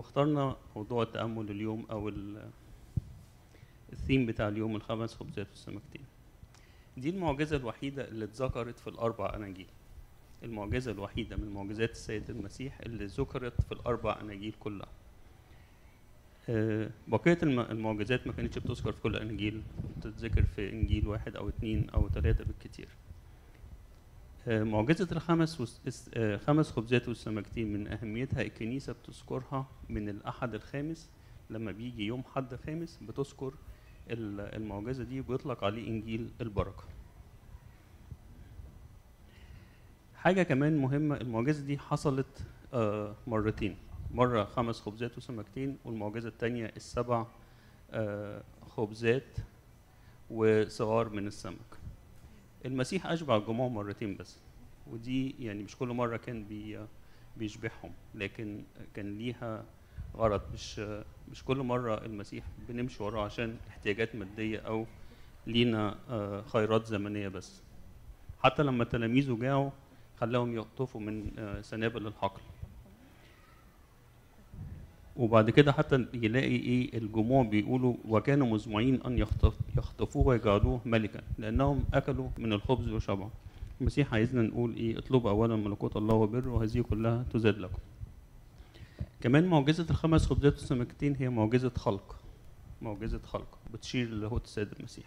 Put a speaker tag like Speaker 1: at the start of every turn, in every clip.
Speaker 1: واخترنا موضوع التأمل اليوم أو ال- الثيم بتاع اليوم الخمس خبزات والسمكتين دي المعجزة الوحيدة اللي اتذكرت في الأربع أناجيل. المعجزة الوحيدة من معجزات السيد المسيح اللي ذكرت في الأربع أناجيل كلها. آه، بقية الم- المعجزات ما كانتش بتذكر في كل أنجيل بتتذكر في إنجيل واحد أو اتنين أو تلاتة بالكتير. معجزة الخمس آه، خمس خبزات والسمكتين من أهميتها الكنيسة بتذكرها من الأحد الخامس. لما بيجي يوم حد خامس بتذكر ال- المعجزة دي وبيطلق عليه إنجيل البركة. حاجة كمان مهمة المعجزة دي حصلت آه، مرتين. مرة خمس خبزات وسمكتين والمعجزة التانية السبع آه، خبزات وصغار من السمك. المسيح أشبع الجموع مرتين بس ودي يعني مش كل مرة كان بي بيشبعهم لكن كان ليها غرض. مش مش كل مرة المسيح بنمشي وراه عشان احتياجات مادية أو لينا آه، خيرات زمنية بس. حتى لما تلاميذه جاعوا خلاهم يقطفوا من آه، سنابل الحقل. وبعد كده حتى يلاقي إيه الجموع بيقولوا وكانوا مزمعين أن يخطف يخطفوه ويجعلوه ملكا لأنهم أكلوا من الخبز وشبعوا. المسيح عايزنا نقول إيه اطلبوا اولا ملكوت الله وبره وهذه كلها تزاد لكم. كمان معجزة الخمس خبزات والسمكتين هي معجزة خلق. معجزة خلق. بتشير للاهوت السيد المسيح.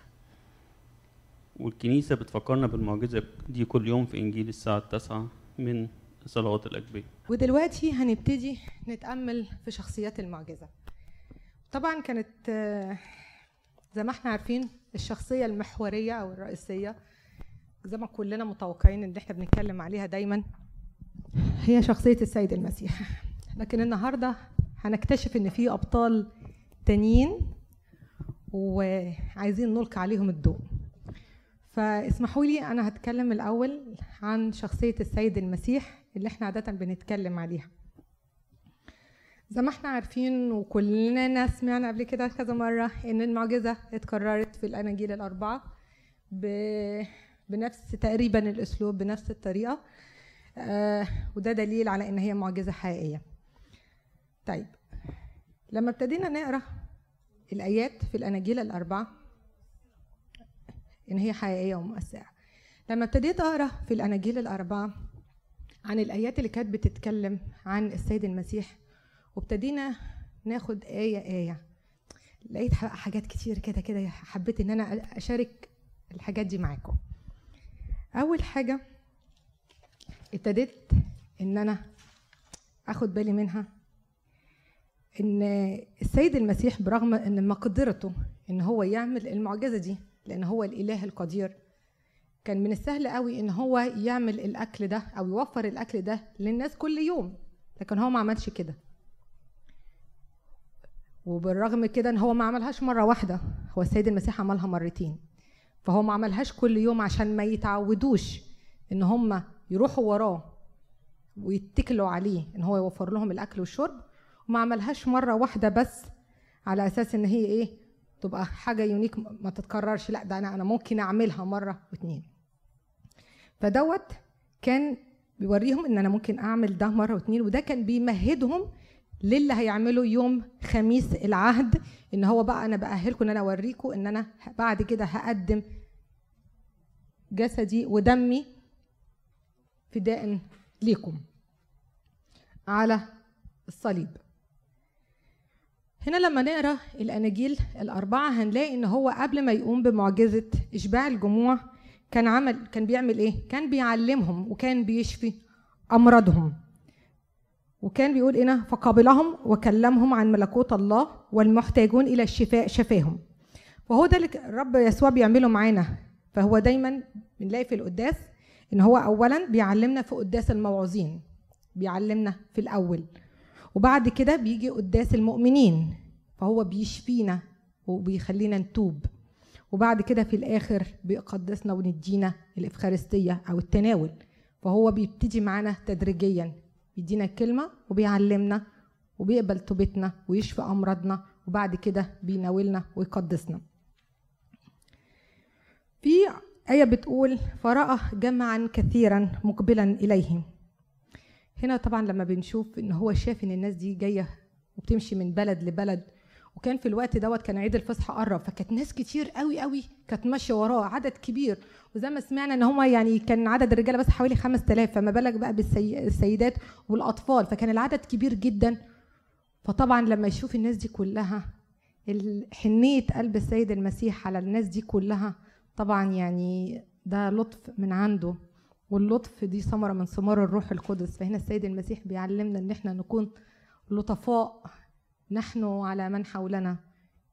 Speaker 1: والكنيسة بتفكرنا بالمعجزة دي كل يوم في إنجيل الساعة التاسعة من صلوات الأجبية
Speaker 2: ودلوقتي هنبتدي نتأمل في شخصيات المعجزة. طبعا كانت آه، زي ما إحنا عارفين الشخصية المحورية أو الرئيسية زي ما كلنا متوقعين إن إحنا بنتكلم عليها دايما هي شخصية السيد المسيح. لكن النهاردة هنكتشف إن في أبطال تانيين وعايزين نلقي عليهم الضوء. فاسمحوا لي أنا هتكلم الأول عن شخصية السيد المسيح. اللي إحنا عادة بنتكلم عليها. زي ما إحنا عارفين وكلنا سمعنا قبل كده كذا مرة إن المعجزة اتكررت في الأناجيل الأربعة ب... بنفس تقريبا الأسلوب بنفس الطريقة. آه وده دليل على إن هي معجزة حقيقية. طيب لما ابتدينا نقرأ الآيات في الأناجيل الأربعة إن هي حقيقية ومؤثره لما ابتديت أقرأ في الأناجيل الأربعة عن الآيات اللي كانت بتتكلم عن السيد المسيح وابتدينا ناخد آية آية. لقيت حاجات كتير كده كده حبيت إن أنا أشارك الحاجات دي معاكم. أول حاجة ابتديت إن أنا آخد بالي منها إن السيد المسيح برغم إن مقدرته إن هو يعمل المعجزة دي لأن هو الإله القدير كان من السهل قوي إن هو يعمل الأكل ده أو يوفر الأكل ده للناس كل يوم لكن هو ما عملش كده. وبالرغم كده إن هو ما عملهاش مرة واحدة هو السيد المسيح عملها مرتين. فهو ما عملهاش كل يوم عشان ما يتعودوش إن هم يروحوا وراه ويتكلوا عليه إن هو يوفر لهم الأكل والشرب وما عملهاش مرة واحدة بس على أساس إن هي إيه تبقى حاجة يونيك ما تتكررش لأ ده أنا أنا ممكن أعملها مرة واتنين. فدوت كان بيوريهم إن أنا ممكن أعمل ده مرة واتنين وده كان بيمهدهم للي هيعمله يوم خميس العهد إن هو بقى أنا بأهلكم إن أنا أوريكم إن أنا بعد كده هقدم جسدي ودمي فداء ليكم على الصليب. هنا لما نقرأ الأناجيل الأربعة هنلاقي إن هو قبل ما يقوم بمعجزة إشباع الجموع كان عمل كان بيعمل إيه؟ كان بيعلمهم وكان بيشفي أمراضهم. وكان بيقول هنا فقابلهم وكلمهم عن ملكوت الله والمحتاجون إلى الشفاء شفاهم. وهو ده اللي الرب يسوع بيعمله معانا. فهو دايما بنلاقي في القداس إن هو اولا بيعلمنا في قداس الموعظين بيعلمنا في الأول. وبعد كده بيجي قداس المؤمنين فهو بيشفينا وبيخلينا نتوب. وبعد كده في الآخر بيقدسنا وندينا الإفخارستية أو التناول. فهو بيبتدي معانا تدريجيا بيدينا الكلمة وبيعلمنا وبيقبل توبتنا ويشفي أمراضنا وبعد كده بيناولنا ويقدسنا. في آية بتقول فرأى جمعا كثيرا مقبلا إليه هنا طبعا لما بنشوف إن هو شاف إن الناس دي جاية وبتمشي من بلد لبلد وكان في الوقت دوت كان عيد الفصح قرب فكانت ناس كتير قوي قوي كانت ماشية وراه عدد كبير. وزي ما سمعنا إن هم يعني كان عدد الرجالة بس حوالي 5000 فما بالك بقى بالسيدات والأطفال فكان العدد كبير جدا. فطبعا لما يشوف الناس دي كلها حنية قلب السيد المسيح على الناس دي كلها طبعا يعني ده لطف من عنده. واللطف دي ثمرة من ثمار الروح القدس. فهنا السيد المسيح بيعلمنا إن إحنا نكون لطفاء نحن على من حولنا.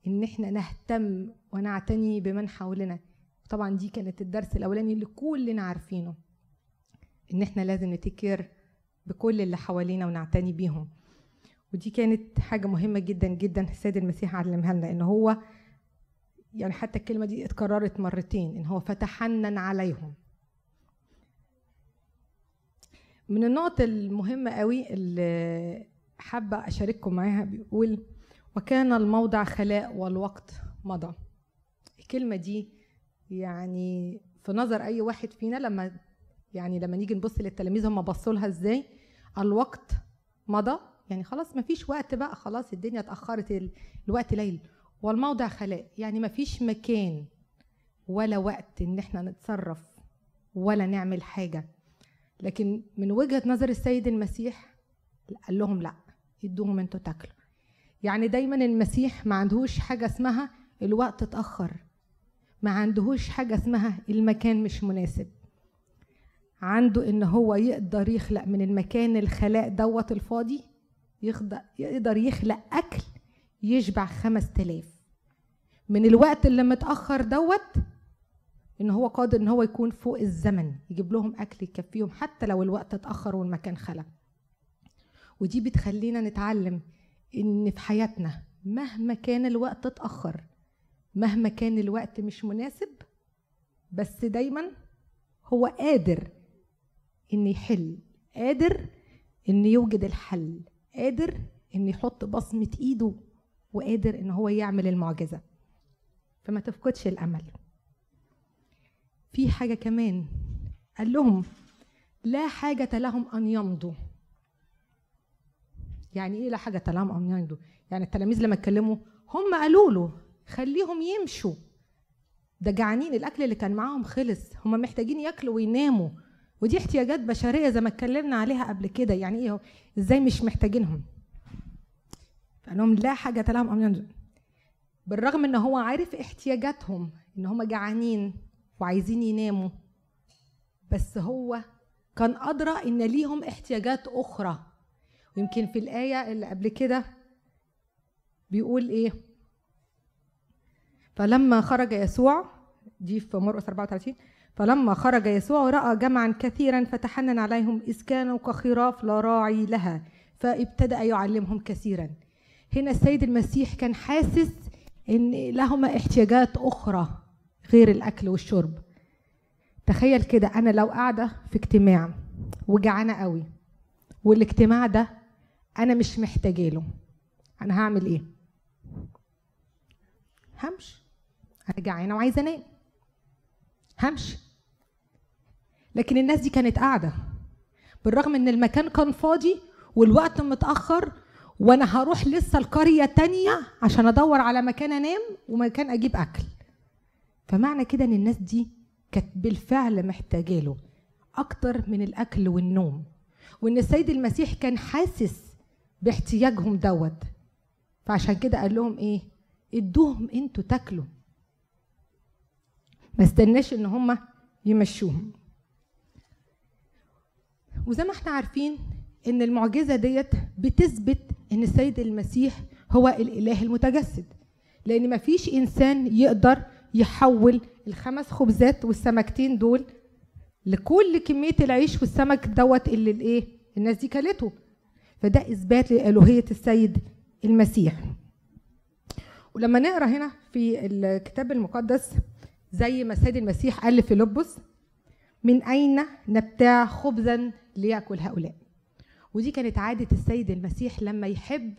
Speaker 2: إن إحنا نهتم ونعتني بمن حولنا. طبعا دي كانت الدرس الأولاني اللي كلنا عارفينه. إن إحنا لازم نتكر بكل اللي حوالينا ونعتني بيهم. ودي كانت حاجة مهمة جدا جدا السيد المسيح علمها لنا إن هو يعني حتى الكلمة دي اتكررت مرتين إن هو فتحنن عليهم. من النقط المهمة قوي اللي حابة أشارككم معاها بيقول وكان الموضع خلاء والوقت مضى. الكلمة دي يعني في نظر أي واحد فينا لما يعني لما نيجي نبص للتلاميذ هم بصوا لها إزاي؟ الوقت مضى؟ يعني خلاص ما فيش وقت بقى خلاص الدنيا اتأخرت الوقت ليل. والموضع خلاء؟ يعني ما فيش مكان ولا وقت إن إحنا نتصرف ولا نعمل حاجة. لكن من وجهة نظر السيد المسيح قال لهم لأ. يدوهم أنتوا تاكلوا. يعني دايما المسيح ما عندهوش حاجة اسمها الوقت اتأخر. ما عندهوش حاجة اسمها المكان مش مناسب. عنده إن هو يقدر يخلق من المكان الخلاء دوت الفاضي يقدر يخلق أكل يشبع خمس تلاف. من الوقت اللي متأخر دوت إن هو قادر إن هو يكون فوق الزمن يجيب لهم أكل يكفيهم حتى لو الوقت اتأخر والمكان خلق. ودي بتخلينا نتعلم إن في حياتنا مهما كان الوقت اتأخر مهما كان الوقت مش مناسب بس دايما هو قادر إن يحل قادر إن يوجد الحل قادر إن يحط بصمة إيده وقادر إن هو يعمل المعجزة. فما تفقدش الأمل. في حاجة كمان قال لهم لا حاجة لهم أن يمضوا. يعني إيه لا حاجة لهم ان يمضوا يعني التلاميذ لما اتكلموا هم قالوا له خليهم يمشوا. ده جعانين الأكل اللي كان معاهم خلص. هم محتاجين ياكلوا ويناموا. ودي احتياجات بشرية زي ما اتكلمنا عليها قبل كده. يعني إيه إزاي مش محتاجينهم؟ فقال لهم لا حاجة لهم ان يمضوا بالرغم إن هو عارف احتياجاتهم إن هم جعانين وعايزين يناموا. بس هو كان أدرى إن ليهم احتياجات أخرى. ويمكن في الآية اللي قبل كده بيقول إيه؟ فلما خرج يسوع دي في مرقس 34 فلما خرج يسوع رأى جمعا كثيرا فتحنن عليهم إذ كانوا كخراف لا راعي لها فابتدأ يعلمهم كثيرا. هنا السيد المسيح كان حاسس إن لهما احتياجات أخرى غير الأكل والشرب. تخيل كده أنا لو قاعدة في اجتماع وجعانة قوي والاجتماع ده أنا مش محتاجة له. أنا هعمل إيه؟ همشي. أنا جعانة وعايزة أنام. همشي. لكن الناس دي كانت قاعدة. بالرغم إن المكان كان فاضي والوقت متأخر وأنا هروح لسه القرية تانية عشان أدور على مكان أنام ومكان أجيب أكل. فمعنى كده إن الناس دي كانت بالفعل محتاجة له أكتر من الأكل والنوم. وإن السيد المسيح كان حاسس باحتياجهم دوت. فعشان كده قال لهم إيه؟ إدوهم أنتوا تاكلوا. ما استناش إن هم يمشوهم. وزي ما إحنا عارفين إن المعجزة ديت بتثبت إن السيد المسيح هو الإله المتجسد. لأن ما فيش إنسان يقدر يحول الخمس خبزات والسمكتين دول لكل كمية العيش والسمك دوت اللي الإيه؟ الناس دي كلته. فده إثبات لألوهية السيد المسيح. ولما نقرأ هنا في الكتاب المقدس زي ما السيد المسيح قال لفيلبس من أين نبتاع خبزا ليأكل هؤلاء؟ ودي كانت عادة السيد المسيح لما يحب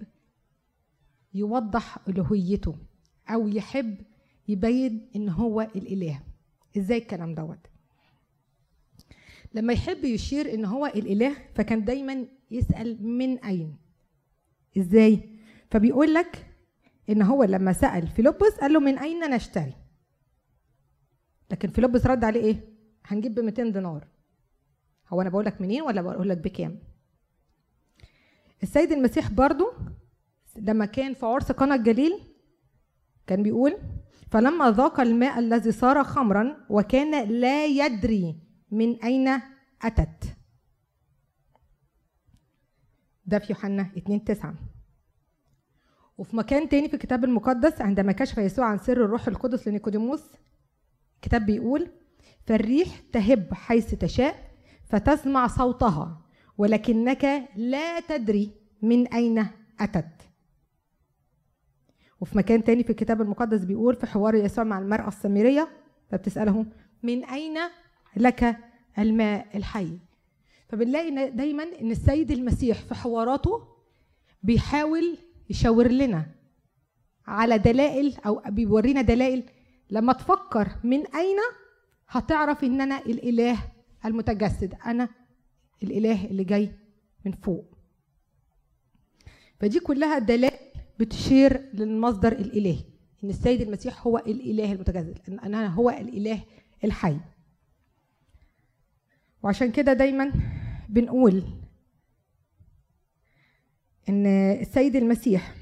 Speaker 2: يوضح ألوهيته أو يحب يبين إن هو الإله. إزاي الكلام دوت؟ لما يحب يشير إن هو الإله فكان دايما يسأل من أين؟ إزاي؟ فبيقول لك إن هو لما سأل فيلبس قال له من أين نشتري لكن فيلبس رد عليه إيه؟ هنجيب ب 200 دينار. هو أنا بقول لك منين ولا بقول لك بكام؟ السيد المسيح برضو لما كان في عرس قنا الجليل كان بيقول فلما ذاق الماء الذي صار خمرا وكان لا يدري من أين أتت؟ ده في يوحنا 2 9 وفي مكان تاني في الكتاب المقدس عندما كشف يسوع عن سر الروح القدس لنيكوديموس الكتاب بيقول فالريح تهب حيث تشاء فتسمع صوتها ولكنك لا تدري من أين أتت. وفي مكان تاني في الكتاب المقدس بيقول في حوار يسوع مع المرأة السامرية فبتسأله من أين لك الماء الحي. فبنلاقي دايما إن السيد المسيح في حواراته بيحاول يشاور لنا على دلائل أو بيورينا دلائل لما تفكر من أين هتعرف إن أنا الإله المتجسد أنا الإله اللي جاي من فوق. فدي كلها دلائل بتشير للمصدر الإلهي إن السيد المسيح هو الإله المتجسد إن أنا هو الإله الحي. وعشان كده دايما بنقول إن السيد المسيح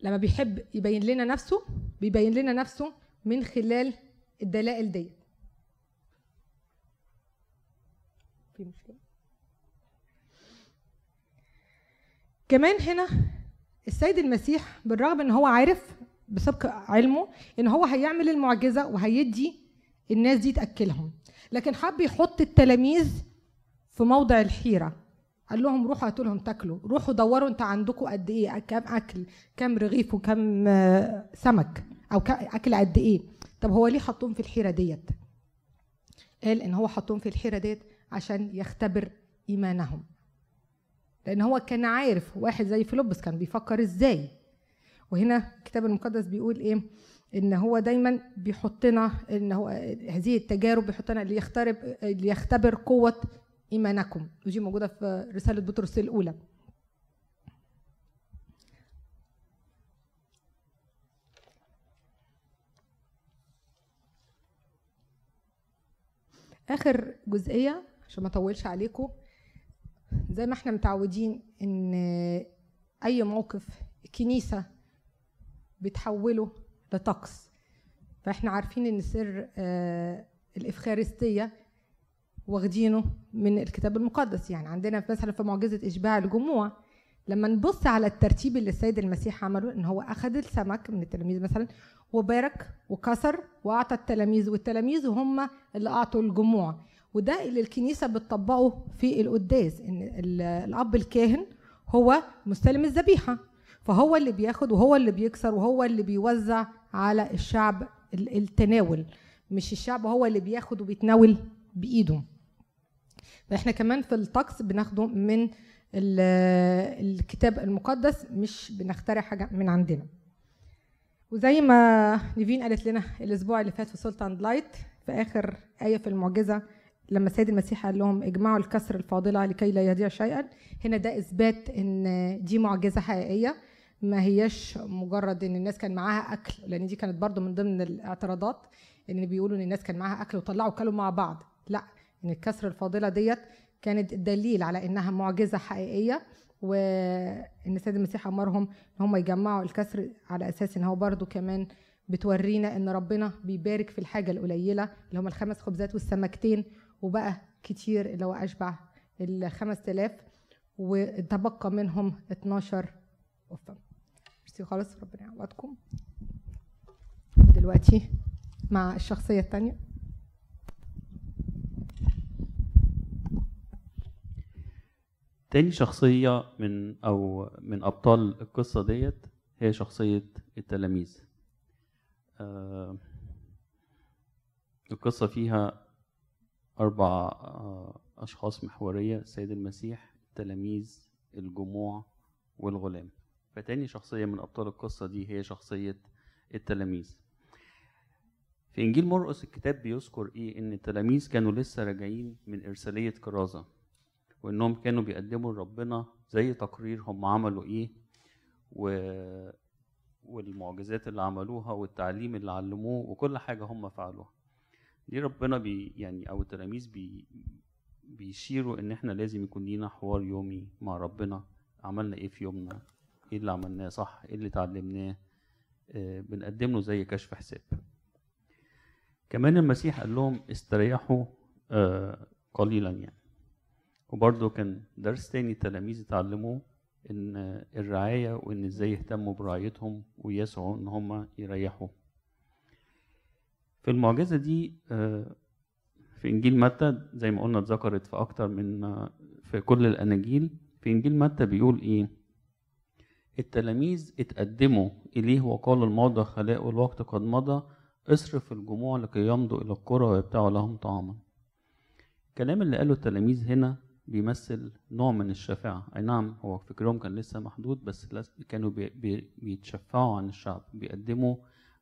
Speaker 2: لما بيحب يبين لنا نفسه بيبين لنا نفسه من خلال الدلائل دي. في مشكلة؟ كمان هنا السيد المسيح بالرغم إن هو عارف بسبق علمه إن هو هيعمل المعجزة وهيدي الناس دي تأكلهم. لكن حب يحط التلاميذ في موضع الحيرة. قال لهم روحوا هاتوا لهم تاكلوا. روحوا دوروا انت عندكم قد إيه كام أكل كام رغيف وكام سمك أو أكل قد إيه. طب هو ليه حطهم في الحيرة ديت؟ قال إن هو حطهم في الحيرة ديت عشان يختبر إيمانهم. لأن هو كان عارف واحد زي فيلبس كان بيفكر إزاي. وهنا الكتاب المقدس بيقول إيه؟ إن هو دايما بيحطنا إن هو هذه التجارب بيحطنا ليختبر ليختبر قوة إيمانكم. ودي موجودة في رسالة بطرس الأولى. آخر جزئية عشان ما أطولش عليكم زي ما إحنا متعودين إن أي موقف الكنيسه بتحوله لطقس فإحنا عارفين إن سر آه الإفخارستية واخدينه من الكتاب المقدس. يعني عندنا مثلا في معجزة إشباع الجموع لما نبص على الترتيب اللي السيد المسيح عمله إن هو أخذ السمك من التلاميذ مثلا وبارك وكسر وأعطى التلاميذ والتلاميذ هم اللي أعطوا الجموع. وده اللي الكنيسة بتطبقه في القداس إن الأب الكاهن هو مستلم الذبيحة. فهو اللي بياخد وهو اللي بيكسر وهو اللي بيوزع على الشعب التناول. مش الشعب هو اللي بياخد وبيتناول بإيده. فاحنا كمان في الطقس بناخده من الكتاب المقدس مش بنخترع حاجة من عندنا. وزي ما نيفين قالت لنا الأسبوع اللي فات في سلطان لايت في آخر آية في المعجزة لما السيد المسيح قال لهم اجمعوا الكسر الفاضلة لكي لا يضيع شيئا هنا ده إثبات إن دي معجزة حقيقية. ما هياش مجرد إن الناس كان معاها أكل لأن دي كانت برضو من ضمن الاعتراضات إن بيقولوا إن الناس كان معاها أكل وطلعوا كلوا مع بعض. لا إن الكسر الفاضلة ديت كانت دليل على إنها معجزة حقيقية وإن السيد المسيح أمرهم إن هم يجمعوا الكسر على أساس إن هو برضو كمان بتورينا إن ربنا بيبارك في الحاجة القليلة اللي هم الخمس خبزات والسمكتين وبقى كتير اللي هو أشبع ال 5000 وتبقى منهم 12 وفا ميرسي خالص ربنا يعوضكم. دلوقتي مع الشخصية الثانية
Speaker 1: تاني شخصية من أو من أبطال القصة ديت هي شخصية التلاميذ. آه القصة فيها أربع آه أشخاص محورية السيد المسيح التلاميذ الجموع والغلام. فتاني شخصية من أبطال القصة دي هي شخصية التلاميذ. في إنجيل مرقس الكتاب بيذكر إيه؟ إن التلاميذ كانوا لسه راجعين من إرسالية كرازة وإنهم كانوا بيقدموا لربنا زي تقرير هم عملوا إيه و... والمعجزات اللي عملوها والتعليم اللي علموه وكل حاجة هم فعلوها. دي ربنا بي يعني أو التلاميذ بي بيشيروا إن إحنا لازم يكون لينا حوار يومي مع ربنا؟ عملنا إيه في يومنا؟ إيه اللي عملناه صح إيه اللي اتعلمناه آه، بنقدم له زي كشف حساب. كمان المسيح قال لهم استريحوا آه، قليلا يعني. وبرضه كان درس تاني التلاميذ اتعلموه إن الرعاية وإن إزاي يهتموا برعايتهم ويسعوا إن هم يريحوا. في المعجزة دي آه، في إنجيل متى زي ما قلنا اتذكرت في أكتر من آه، في كل الأناجيل في إنجيل متى بيقول إيه؟ التلاميذ اتقدموا إليه وقالوا الموضع خلاء والوقت قد مضى اصرف الجموع لكي يمضوا إلى القرى ويبتاعوا لهم طعاما. الكلام اللي قاله التلاميذ هنا بيمثل نوع من الشفاعة. أي نعم هو فكرهم كان لسه محدود بس كانوا بي بي بيتشفعوا عن الشعب بيقدموا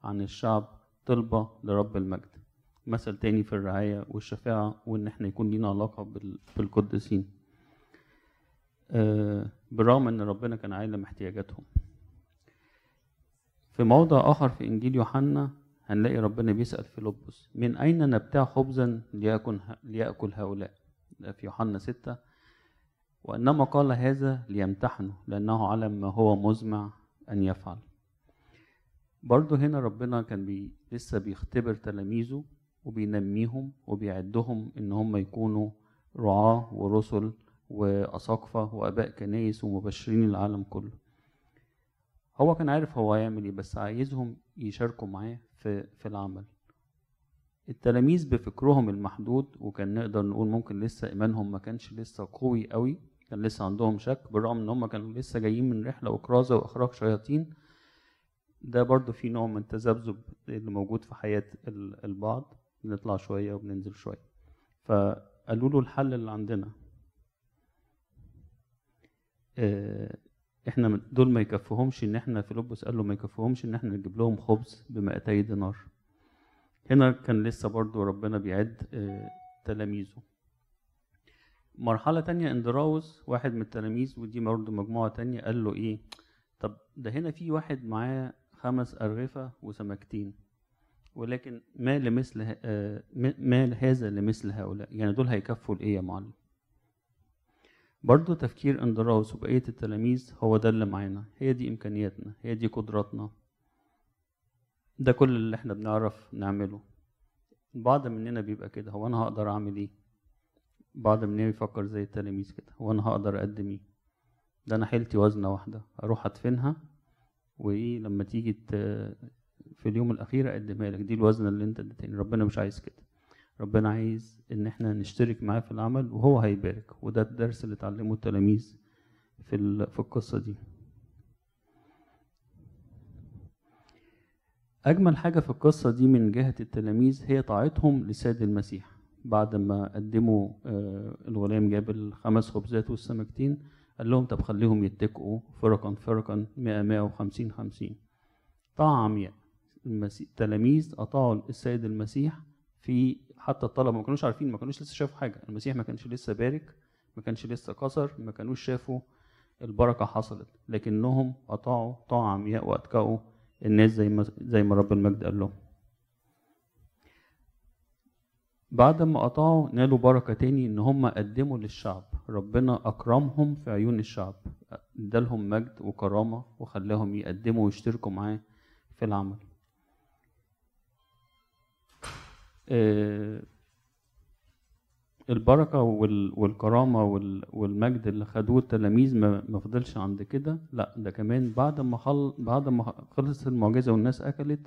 Speaker 1: عن الشعب طلبة لرب المجد. مثل تاني في الرعاية والشفاعة وإن إحنا يكون لينا علاقة بال- بالقديسين آه، بالرغم إن ربنا كان عالم احتياجاتهم. في موضع آخر في إنجيل يوحنا هنلاقي ربنا بيسأل فيلبس من أين نبتاع خبزا ليأكل, ليأكل هؤلاء؟ ده في يوحنا ستة. وإنما قال هذا ليمتحنه لأنه علم ما هو مزمع أن يفعل. برضه هنا ربنا كان بي لسه بيختبر تلاميذه وبينميهم وبيعدهم إن هم يكونوا رعاة ورسل وأساقفة وآباء كنايس ومبشرين العالم كله. هو كان عارف هو هيعمل إيه بس عايزهم يشاركوا معاه في في العمل. التلاميذ بفكرهم المحدود وكان نقدر نقول ممكن لسه إيمانهم ما كانش لسه قوي قوي كان لسه عندهم شك بالرغم إن هم كانوا لسه جايين من رحلة وكرازة وإخراج شياطين ده برضو في نوع من التذبذب اللي موجود في حياة ال- البعض. بنطلع شوية وبننزل شوية. فقالوا له الحل اللي عندنا. إحنا من- دول ما يكفوهمش إن إحنا فيلبس قال له ما يكفوهمش إن إحنا نجيب لهم خبز بمئتي دينار. هنا كان لسه برضو ربنا بيعد آه، تلاميذه. مرحلة تانية اندراوس واحد من التلاميذ ودي برضو مجموعة تانية قال له إيه؟ طب ده هنا في واحد معاه خمس أرغفة وسمكتين ولكن ما لمثل آه، ما هذا لمثل هؤلاء؟ يعني دول هيكفوا لإيه يا معلم؟ برضو تفكير اندراوس وبقية التلاميذ هو ده اللي معانا هي دي إمكانياتنا هي دي قدراتنا. ده كل اللي إحنا بنعرف نعمله. بعض مننا بيبقى كده هو أنا هقدر أعمل إيه؟ بعض مننا بيفكر زي التلاميذ كده هو أنا هقدر أقدم إيه؟ ده أنا حيلتي وزنة واحدة أروح أدفنها وإيه لما تيجي في اليوم الأخير أقدمها لك دي الوزنة اللي أنت اديتني ربنا مش عايز كده. ربنا عايز إن إحنا نشترك معاه في العمل وهو هيبارك. وده الدرس اللي اتعلمه التلاميذ في في القصة دي. أجمل حاجة في القصة دي من جهة التلاميذ هي طاعتهم لسيد المسيح. بعد ما قدموا آه، الغلام جاب الخمس خبزات والسمكتين قال لهم طب خليهم يتكئوا فرقا فرقا 100 150 50 طاعة عمياء التلاميذ أطاعوا السيد المسيح في حتى الطلبة ما كانوش عارفين ما كانوش لسه شافوا حاجة. المسيح ما كانش لسه بارك ما كانش لسه كسر ما كانوش شافوا البركة حصلت. لكنهم أطاعوا طاعة عمياء وأتكأوا الناس زي ما زي ما رب المجد قال لهم. بعد ما قطعوا نالوا بركة تاني إن هم قدموا للشعب. ربنا أكرمهم في عيون الشعب. ادالهم مجد وكرامة وخلاهم يقدموا ويشتركوا معاه في العمل. آه، البركة وال- والكرامة وال- والمجد اللي خدوه التلاميذ ما فضلش عند كده. لا ده كمان بعد ما خل... بعد ما خلصت المعجزة والناس أكلت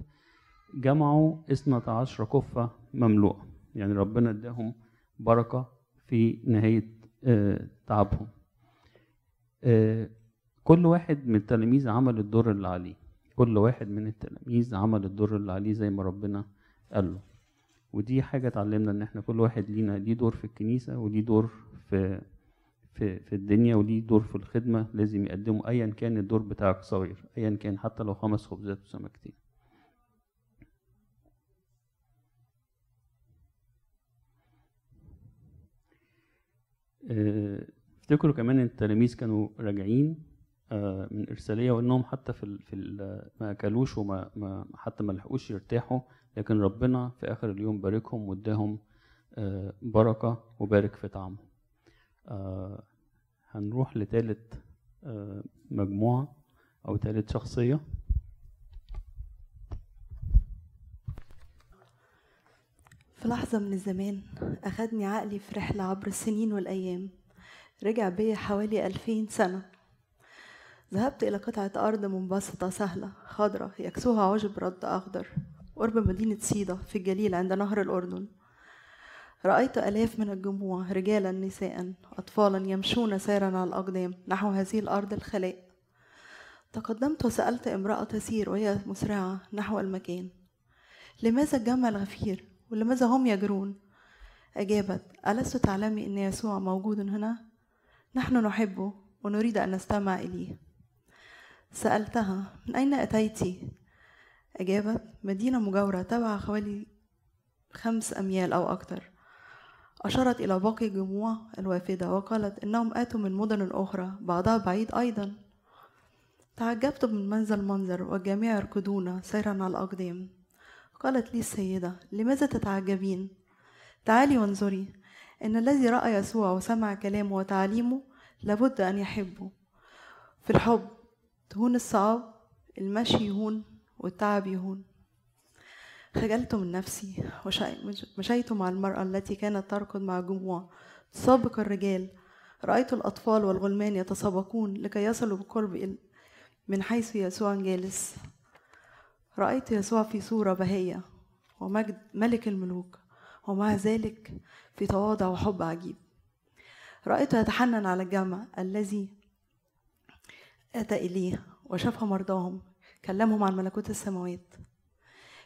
Speaker 1: جمعوا اثنى عشر كفة مملوءة. يعني ربنا اداهم بركة في نهاية آه، تعبهم. آه، كل واحد من التلاميذ عمل الدور اللي عليه. كل واحد من التلاميذ عمل الدور اللي عليه زي ما ربنا قال له. ودي حاجة اتعلمنا إن إحنا كل واحد لينا ليه دور في الكنيسة وليه دور في في في الدنيا وليه دور في الخدمة لازم يقدمه ايا كان الدور بتاعك صغير ايا كان حتى لو خمس خبزات وسمكتين آه، افتكروا كمان إن التلاميذ كانوا راجعين آه، من إرسالية وانهم حتى في في ما أكلوش وما ما حتى ما لحقوش يرتاحوا. لكن ربنا في آخر اليوم باركهم واداهم آه، بركة وبارك في طعمهم آه، هنروح لتالت آه، مجموعة أو تالت شخصية.
Speaker 3: في لحظة من الزمان أخدني عقلي في رحلة عبر السنين والأيام. رجع بيا حوالي ألفين سنة. ذهبت إلى قطعة أرض منبسطة سهلة خضرة يكسوها عشب رد أخضر. قرب مدينة صيدا في الجليل عند نهر الأردن. رأيت آلاف من الجموع رجالا نساء أطفالا يمشون سيرا على الأقدام نحو هذه الأرض الخلاء. تقدمت وسألت امرأة تسير وهي مسرعة نحو المكان. لماذا الجمع الغفير؟ ولماذا هم يجرون؟ أجابت. ألست تعلمي أن يسوع موجود هنا؟ نحن نحبه ونريد أن نستمع إليه. سألتها. من أين أتيت أجابت مدينة مجاورة تبع حوالي خمس أميال أو أكثر أشارت إلى باقي الجموع الوافدة وقالت إنهم آتوا من مدن أخرى بعضها بعيد أيضا. تعجبت من منزل المنظر والجميع يركضون سيرا على الأقدام. قالت لي السيدة لماذا تتعجبين؟ تعالي وانظري. إن الذي رأى يسوع وسمع كلامه وتعليمه لابد أن يحبه. في الحب تهون الصعاب المشي يهون والتعب يهون. خجلت من نفسي ومشيت مع المرأة التي كانت تركض مع الجموع تسابق الرجال. رأيت الأطفال والغلمان يتسابقون لكي يصلوا بقرب من حيث يسوع جالس. رأيت يسوع في صورة بهية ومجد ملك الملوك ومع ذلك في تواضع وحب عجيب. رأيته يتحنن على الجمع الذي أتى إليه وشفى مرضاهم. كلمهم عن ملكوت السماوات.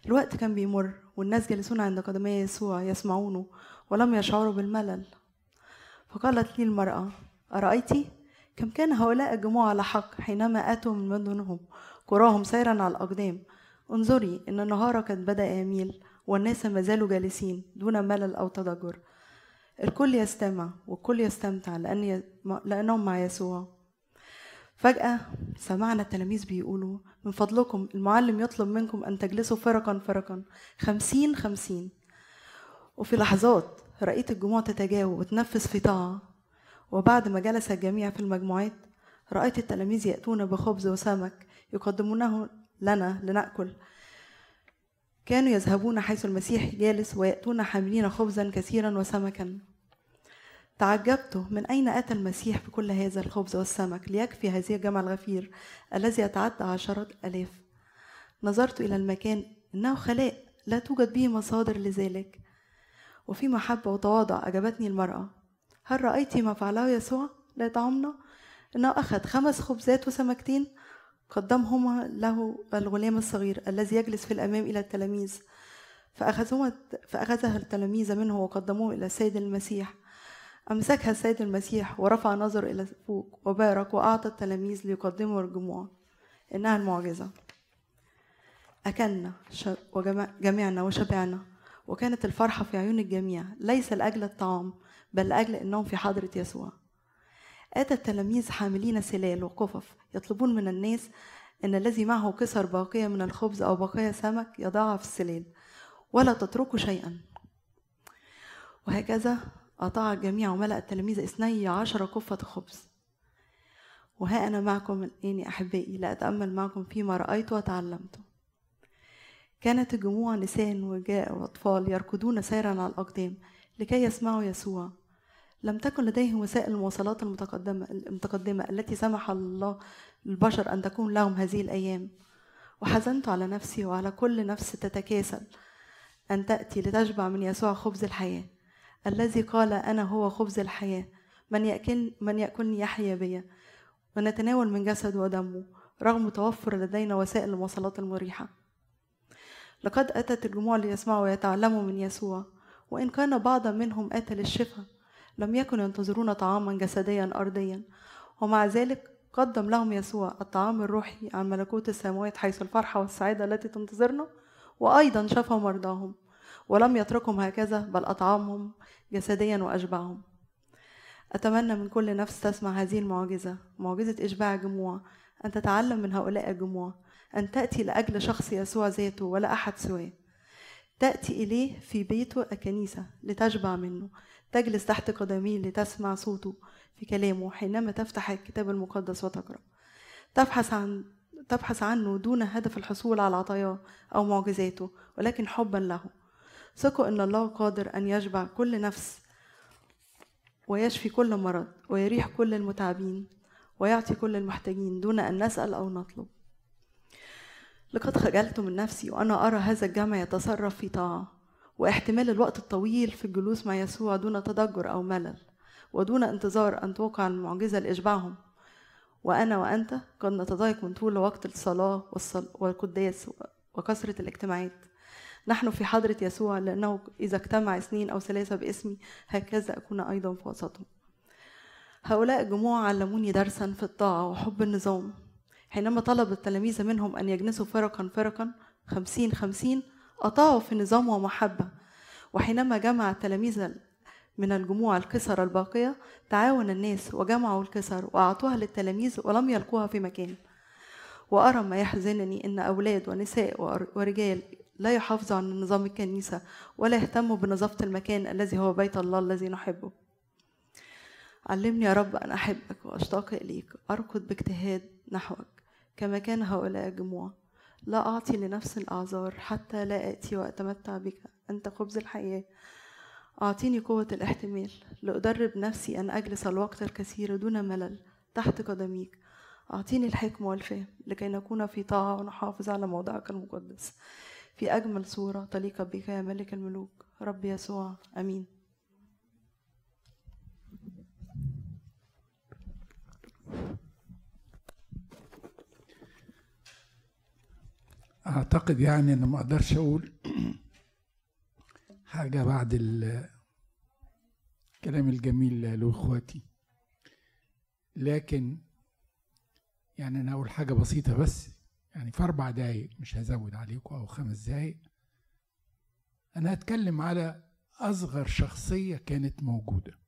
Speaker 3: الوقت كان بيمر والناس جالسون عند قدمي يسوع يسمعونه ولم يشعروا بالملل. فقالت لي المرأة أرأيتِ؟ كم كان هؤلاء الجموع على حق حينما أتوا من مدنهم قراهم سيرا على الأقدام؟ انظري إن النهار قد بدأ يميل والناس ما زالوا جالسين دون ملل أو تضجر الكل يستمع والكل يستمتع لأن. لأنهم مع يسوع. فجأة سمعنا التلاميذ بيقولوا من فضلكم المعلم يطلب منكم أن تجلسوا فرقا فرقا. خمسين خمسين. وفي لحظات رأيت الجموع تتجاوب وتنفس في طاعة. وبعد ما جلس الجميع في المجموعات رأيت التلاميذ يأتون بخبز وسمك يقدمونه لنا لنأكل. كانوا يذهبون حيث المسيح جالس ويأتون حاملين خبزا كثيرا وسمكا. تعجبت من أين أتى المسيح بكل هذا الخبز والسمك ليكفي هذه الجمع الغفير الذي يتعدى عشرات الآلاف نظرت إلى المكان إنه خلاء لا توجد به مصادر لذلك. وفي محبة وتواضع أجابتني المرأة. هل رأيت ما فعله يسوع؟ ليطعمنا؟ إنه أخذ خمس خبزات وسمكتين قدمهما له الغلام الصغير الذي يجلس في الأمام إلى التلاميذ فأخذهما فأخذها التلاميذ منه وقدموه إلى السيد المسيح. أمسكها السيد المسيح ورفع نظر إلى فوق وبارك وأعطى التلاميذ ليقدموا الجموع إنها المعجزة. أكلنا وجمعنا وشبعنا وكانت الفرحة في عيون الجميع. ليس لأجل الطعام بل لأجل أنهم في حضرة يسوع. آتى التلاميذ حاملين سلال وقفف يطلبون من الناس أن الذي معه كسر باقية من الخبز أو بقايا سمك يضعها في السلال ولا تتركوا شيئا. وهكذا أطاع الجميع وملأ التلاميذ اثني عشر قفة خبز. وها أنا معكم الآن أحبائي لأتأمل معكم فيما رأيت وتعلمت. كانت الجموع نساء وجاء وأطفال يركضون سيرا على الأقدام لكي يسمعوا يسوع. لم تكن لديهم وسائل المواصلات المتقدمة المتقدمة التي سمح الله للبشر أن تكون لهم هذه الأيام. وحزنت على نفسي وعلى كل نفس تتكاسل أن تأتي لتشبع من يسوع خبز الحياة. الذي قال أنا هو خبز الحياة. من يأكل من يأكلني يحيا بي. ونتناول من جسد ودمه رغم توفر لدينا وسائل المواصلات المريحة. لقد أتت الجموع ليسمعوا ويتعلموا من يسوع. وإن كان بعضا منهم أتى للشفاء لم يكن ينتظرون طعاما جسديا أرضيا. ومع ذلك قدم لهم يسوع الطعام الروحي عن ملكوت السماوات حيث الفرحة والسعادة التي تنتظرنا. وأيضا شفى مرضاهم. ولم يتركهم هكذا بل أطعمهم جسديا وأشبعهم. أتمنى من كل نفس تسمع هذه المعجزة. معجزة إشباع الجموع أن تتعلم من هؤلاء الجموع. أن تأتي لأجل شخص يسوع ذاته ولا أحد سواه. تأتي إليه في بيته الكنيسة لتشبع منه. تجلس تحت قدميه لتسمع صوته في كلامه حينما تفتح الكتاب المقدس وتقرأ. تبحث عن تبحث عنه دون هدف الحصول على عطاياه أو معجزاته ولكن حبا له. ثقوا أن الله قادر أن يشبع كل نفس ويشفي كل مرض ويريح كل المتعبين ويعطي كل المحتاجين دون أن نسأل أو نطلب. لقد خجلت من نفسي وأنا أرى هذا الجمع يتصرف في طاعة واحتمال الوقت الطويل في الجلوس مع يسوع دون تضجر أو ملل ودون انتظار أن توقع المعجزة لإشباعهم. وأنا وأنت قد نتضايق من طول وقت الصلاة والقداس وكثرة الاجتماعات. نحن في حضرة يسوع لأنه إذا اجتمع اثنين أو ثلاثة باسمي هكذا أكون أيضا في وسطهم. هؤلاء الجموع علموني درسا في الطاعة وحب النظام. حينما طلب التلاميذ منهم أن يجلسوا فرقا فرقا خمسين خمسين أطاعوا في نظام ومحبة. وحينما جمع التلاميذ من الجموع الكسر الباقية تعاون الناس وجمعوا الكسر وأعطوها للتلاميذ ولم يلقوها في مكان وأرى ما يحزنني أن أولاد ونساء ورجال لا يحافظوا على نظام الكنيسة ولا يهتموا بنظافة المكان الذي هو بيت الله الذي نحبه. علمني يا رب أن أحبك وأشتاق إليك أركض باجتهاد نحوك كما كان هؤلاء الجموع لا أعطي لنفس الأعذار حتى لا آتي وأتمتع بك أنت خبز الحياة. أعطيني قوة الاحتمال لأدرب نفسي أن أجلس الوقت الكثير دون ملل تحت قدميك. أعطيني الحكمة والفهم لكي نكون في طاعة ونحافظ على موضعك المقدس. في أجمل صورة تليق بك يا ملك الملوك. رب يسوع أمين.
Speaker 4: أعتقد يعني ان ما أقدرش أقول حاجة بعد الكلام الجميل له إخواتي. لكن يعني أنا أقول حاجة بسيطة بس. يعني في أربع دقايق مش هزود عليكم أو خمس دقايق. أنا هتكلم على أصغر شخصية كانت موجودة.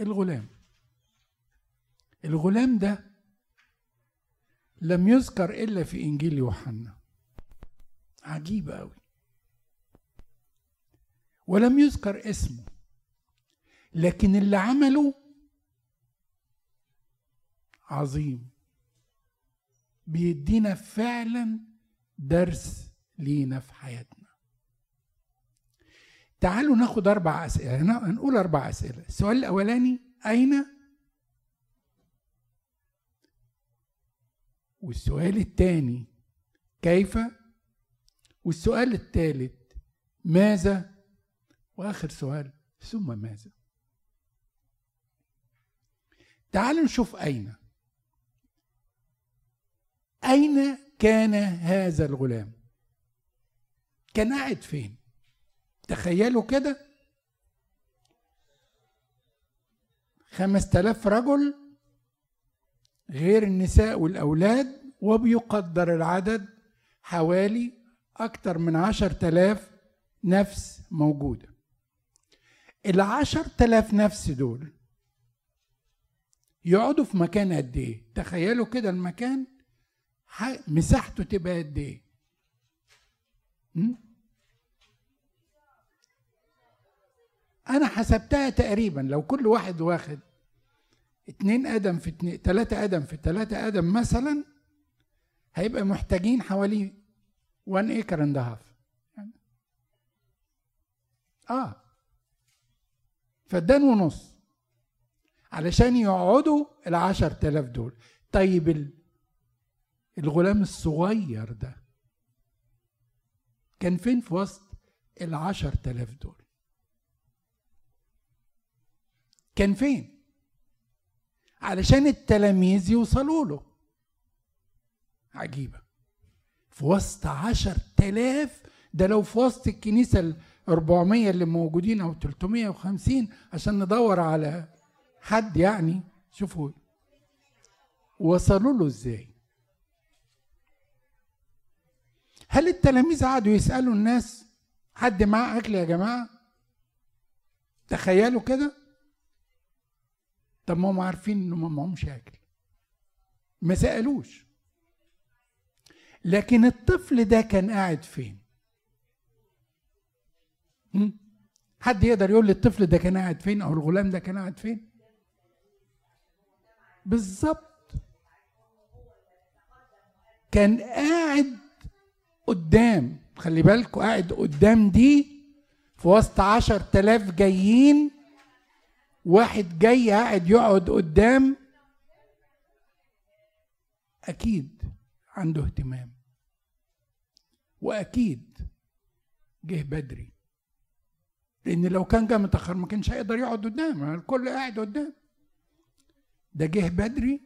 Speaker 4: الغلام. الغلام ده لم يذكر إلا في إنجيل يوحنا. عجيب أوي. ولم يذكر اسمه. لكن اللي عمله عظيم. بيدينا فعلا درس لينا في حياتنا. تعالوا ناخد أربع أسئلة هنقول أربع أسئلة. السؤال الأولاني أين؟ والسؤال الثاني كيف؟ والسؤال الثالث ماذا؟ وآخر سؤال ثم ماذا؟ تعالوا نشوف أين. أين كان هذا الغلام؟ كان قاعد فين؟ تخيلوا كده. خمس تلاف رجل غير النساء والأولاد وبيقدر العدد حوالي أكثر من عشر تلاف نفس موجودة. العشر تلاف نفس دول يقعدوا في مكان قد إيه؟ تخيلوا كده المكان. مساحته تبقى قد إيه؟ أنا حسبتها تقريبا لو كل واحد واخد اتنين قدم في اتنين تلاتة قدم في تلاتة قدم مثلا هيبقى محتاجين حوالي 1 acre and half آه. فدان ونص. علشان يقعدوا العشر تلاف دول. طيب الغلام الصغير ده كان فين في وسط العشر تلاف دول؟ كان فين؟ علشان التلاميذ يوصلوا له. عجيبة. في وسط عشر تلاف ده لو في وسط الكنيسة ال 400 اللي موجودين أو 350 عشان ندور على حد يعني شوفوا وصلوا له إزاي؟ هل التلاميذ قعدوا يسألوا الناس حد معاه أكل يا جماعة؟ تخيلوا كده؟ طب ما هم عارفين انه ما معهمش اكل ما سألوش. لكن الطفل ده كان قاعد فين؟ حد يقدر يقول لي الطفل ده كان قاعد فين أو الغلام ده كان قاعد فين؟ بالظبط. كان قاعد قدام. خلي بالكوا قاعد قدام دي في وسط عشر تلاف جايين. واحد جاي قاعد يقعد قدام. أكيد عنده اهتمام. وأكيد جه بدري. لأن لو كان جه متأخر ما كانش هيقدر يقعد قدام. الكل قاعد قدام. ده جه بدري.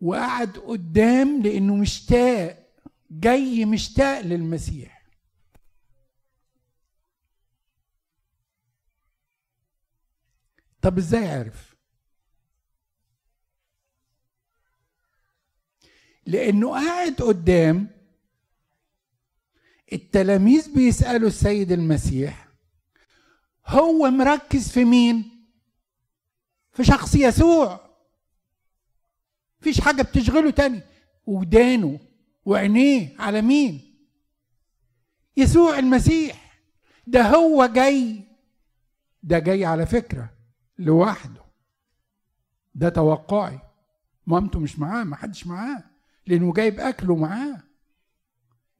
Speaker 4: وقعد قدام لأنه مشتاق. جاي مشتاق للمسيح. طب إزاي عرف لأنه قاعد قدام التلاميذ بيسألوا السيد المسيح هو مركز في مين؟ في شخص يسوع. فيش حاجة بتشغله تاني. ودانه وعينيه على مين؟ يسوع المسيح. ده هو جاي. ده جاي على فكرة لوحده. ده توقعي. مامته مش معاه ما حدش معاه لأنه جايب أكله معاه.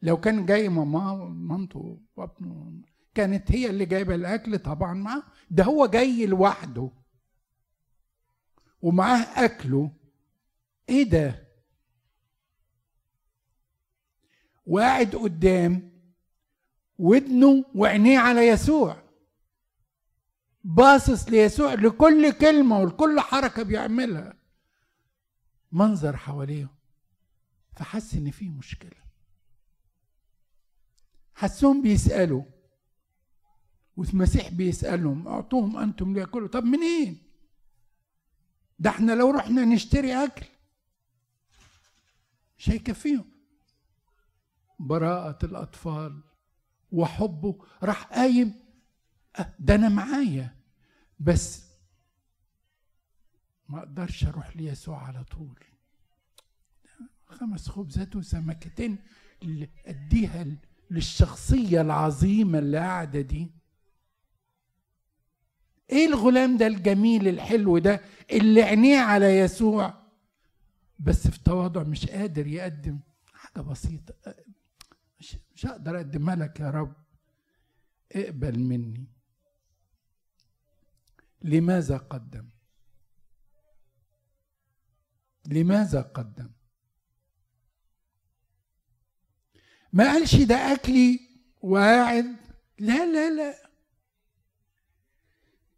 Speaker 4: لو كان جاي ماما مامته وابنه كانت هي اللي جايبة الأكل طبعا معاه. ده هو جاي لوحده. ومعاه أكله. إيه ده؟ وقاعد قدام ودنه وعينيه على يسوع. باصص ليسوع لكل كلمة ولكل حركة بيعملها. منظر حواليه فحس إن في مشكلة. حسهم بيسألوا والمسيح بيسألهم أعطوهم أنتم لياكلوا طب منين؟ ده إحنا لو رحنا نشتري أكل. مش هيكفيهم براءة الأطفال وحبه. راح قايم أه، ده أنا معايا بس ما أقدرش أروح ليسوع على طول. خمس خبزات وسمكتين اللي أديها للشخصية العظيمة اللي قاعدة دي. إيه الغلام ده الجميل الحلو ده اللي عينيه على يسوع؟ بس في تواضع مش قادر يقدم حاجة بسيطة. مش, مش هقدر اقدمها لك يا رب. اقبل مني. لماذا قدم؟ لماذا قدم؟ ما قالش ده أكلي وقاعد لا لا لا.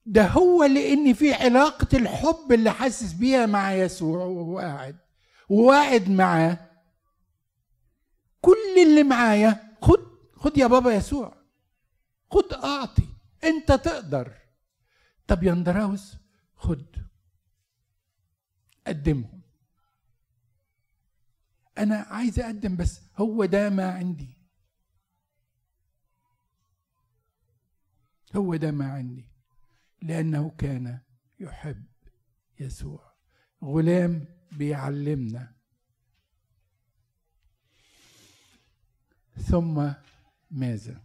Speaker 4: ده هو لأن في علاقة الحب اللي حاسس بيها مع يسوع وهو قاعد وقاعد معاه. كل اللي معايا خد خد يا بابا يسوع. خد أعطي. أنت تقدر. طب يا اندراوس خد. قدمهم. أنا عايز أقدم بس هو ده ما عندي. هو ده ما عندي. لأنه كان يحب يسوع. غلام بيعلمنا ثم ماذا؟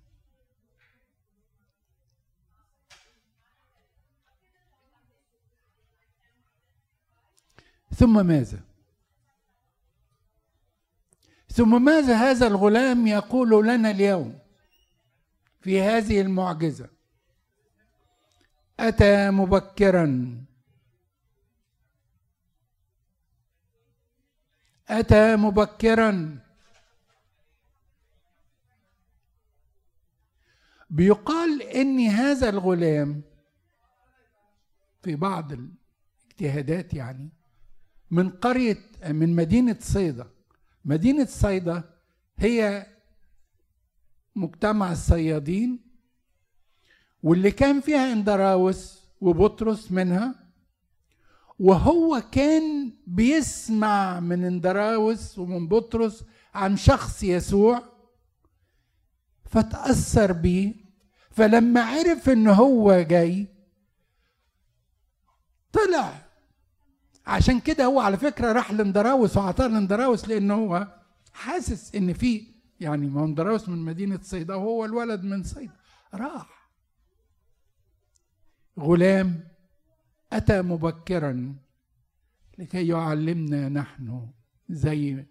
Speaker 4: ثم ماذا؟ ثم ماذا هذا الغلام يقول لنا اليوم في هذه المعجزة؟ أتى مبكرا. أتى مبكرا. بيقال إن هذا الغلام في بعض الاجتهادات يعني من قرية من مدينة صيدا. مدينة صيدا هي مجتمع الصيادين واللي كان فيها اندراوس وبطرس منها وهو كان بيسمع من اندراوس ومن بطرس عن شخص يسوع. فتأثر بيه. فلما عرف إن هو جاي طلع. عشان كده هو على فكرة راح لندراوس وعطاه لندراوس لأن هو حاسس إن في يعني ما هو ندراوس من مدينة صيدا وهو الولد من صيدا راح. غلام أتى مبكرا لكي يعلمنا نحن زي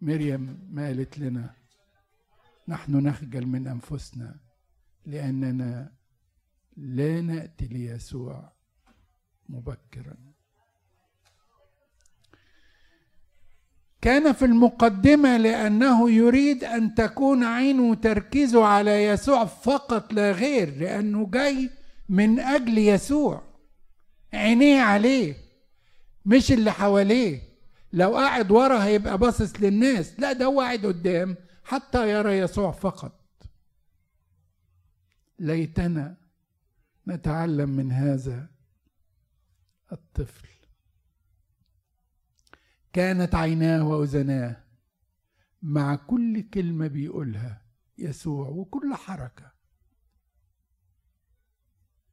Speaker 4: مريم ما قالت لنا. نحن نخجل من أنفسنا لأننا لا نأتي ليسوع مبكرا. كان في المقدمة لأنه يريد أن تكون عينه تركيزه على يسوع فقط لا غير لأنه جاي من أجل يسوع. عينيه عليه مش اللي حواليه. لو قاعد ورا هيبقى باصص للناس. لا ده هو قاعد قدام. حتى يرى يسوع فقط. ليتنا نتعلم من هذا الطفل. كانت عيناه وأذناه. مع كل كلمة بيقولها يسوع وكل حركة.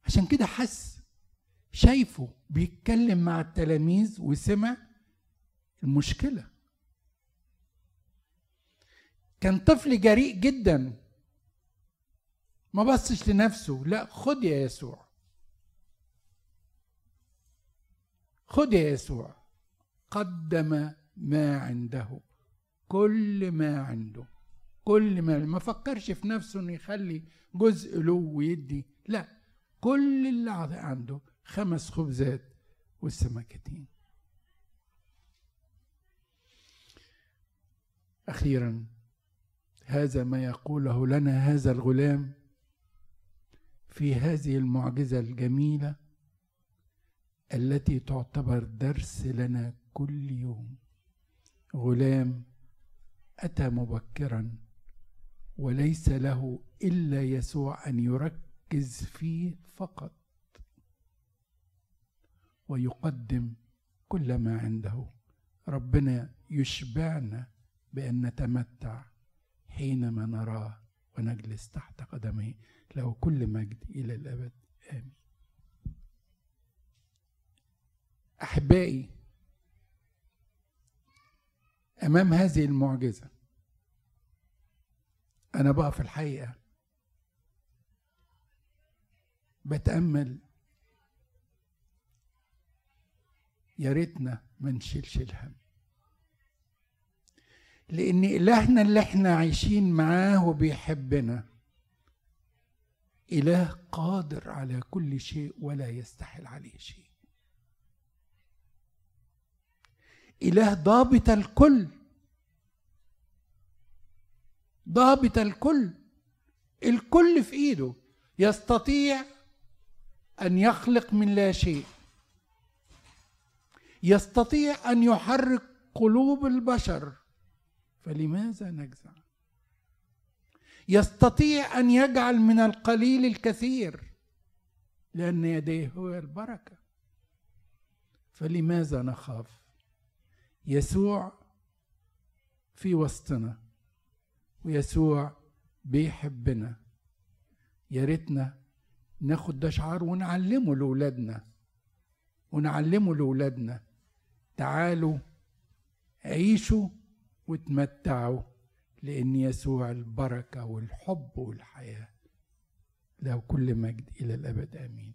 Speaker 4: عشان كده حس شايفه بيتكلم مع التلاميذ وسمع المشكلة. كان طفل جريء جدا. ما بصش لنفسه. لا خد يا يسوع. خد يا يسوع. قدم ما عنده. كل ما عنده. كل ما ما فكرش في نفسه إنه يخلي جزء له ويدي. لا كل اللي عنده خمس خبزات والسمكتين. أخيرا هذا ما يقوله لنا هذا الغلام في هذه المعجزة الجميلة التي تعتبر درس لنا كل يوم. غلام أتى مبكرا وليس له إلا يسوع أن يركز فيه فقط ويقدم كل ما عنده. ربنا يشبعنا بأن نتمتع. حينما نراه ونجلس تحت قدميه له كل مجد إلى الأبد. آمين. أحبائي أمام هذه المعجزة أنا بقى في الحقيقة بتأمل يا ريتنا ما نشيلش الهم لأن إلهنا اللي إحنا عايشين معاه وبيحبنا. إله قادر على كل شيء ولا يستحل عليه شيء. إله ضابط الكل. ضابط الكل. الكل في إيده. يستطيع أن يخلق من لا شيء. يستطيع أن يحرك قلوب البشر. فلماذا نجزع؟ يستطيع أن يجعل من القليل الكثير لأن يديه هو البركة. فلماذا نخاف؟ يسوع في وسطنا ويسوع بيحبنا. يا ريتنا ناخد ده شعار ونعلمه لأولادنا. ونعلمه لأولادنا تعالوا عيشوا وتمتعوا لأن يسوع البركة والحب والحياة له كل مجد إلى الأبد آمين.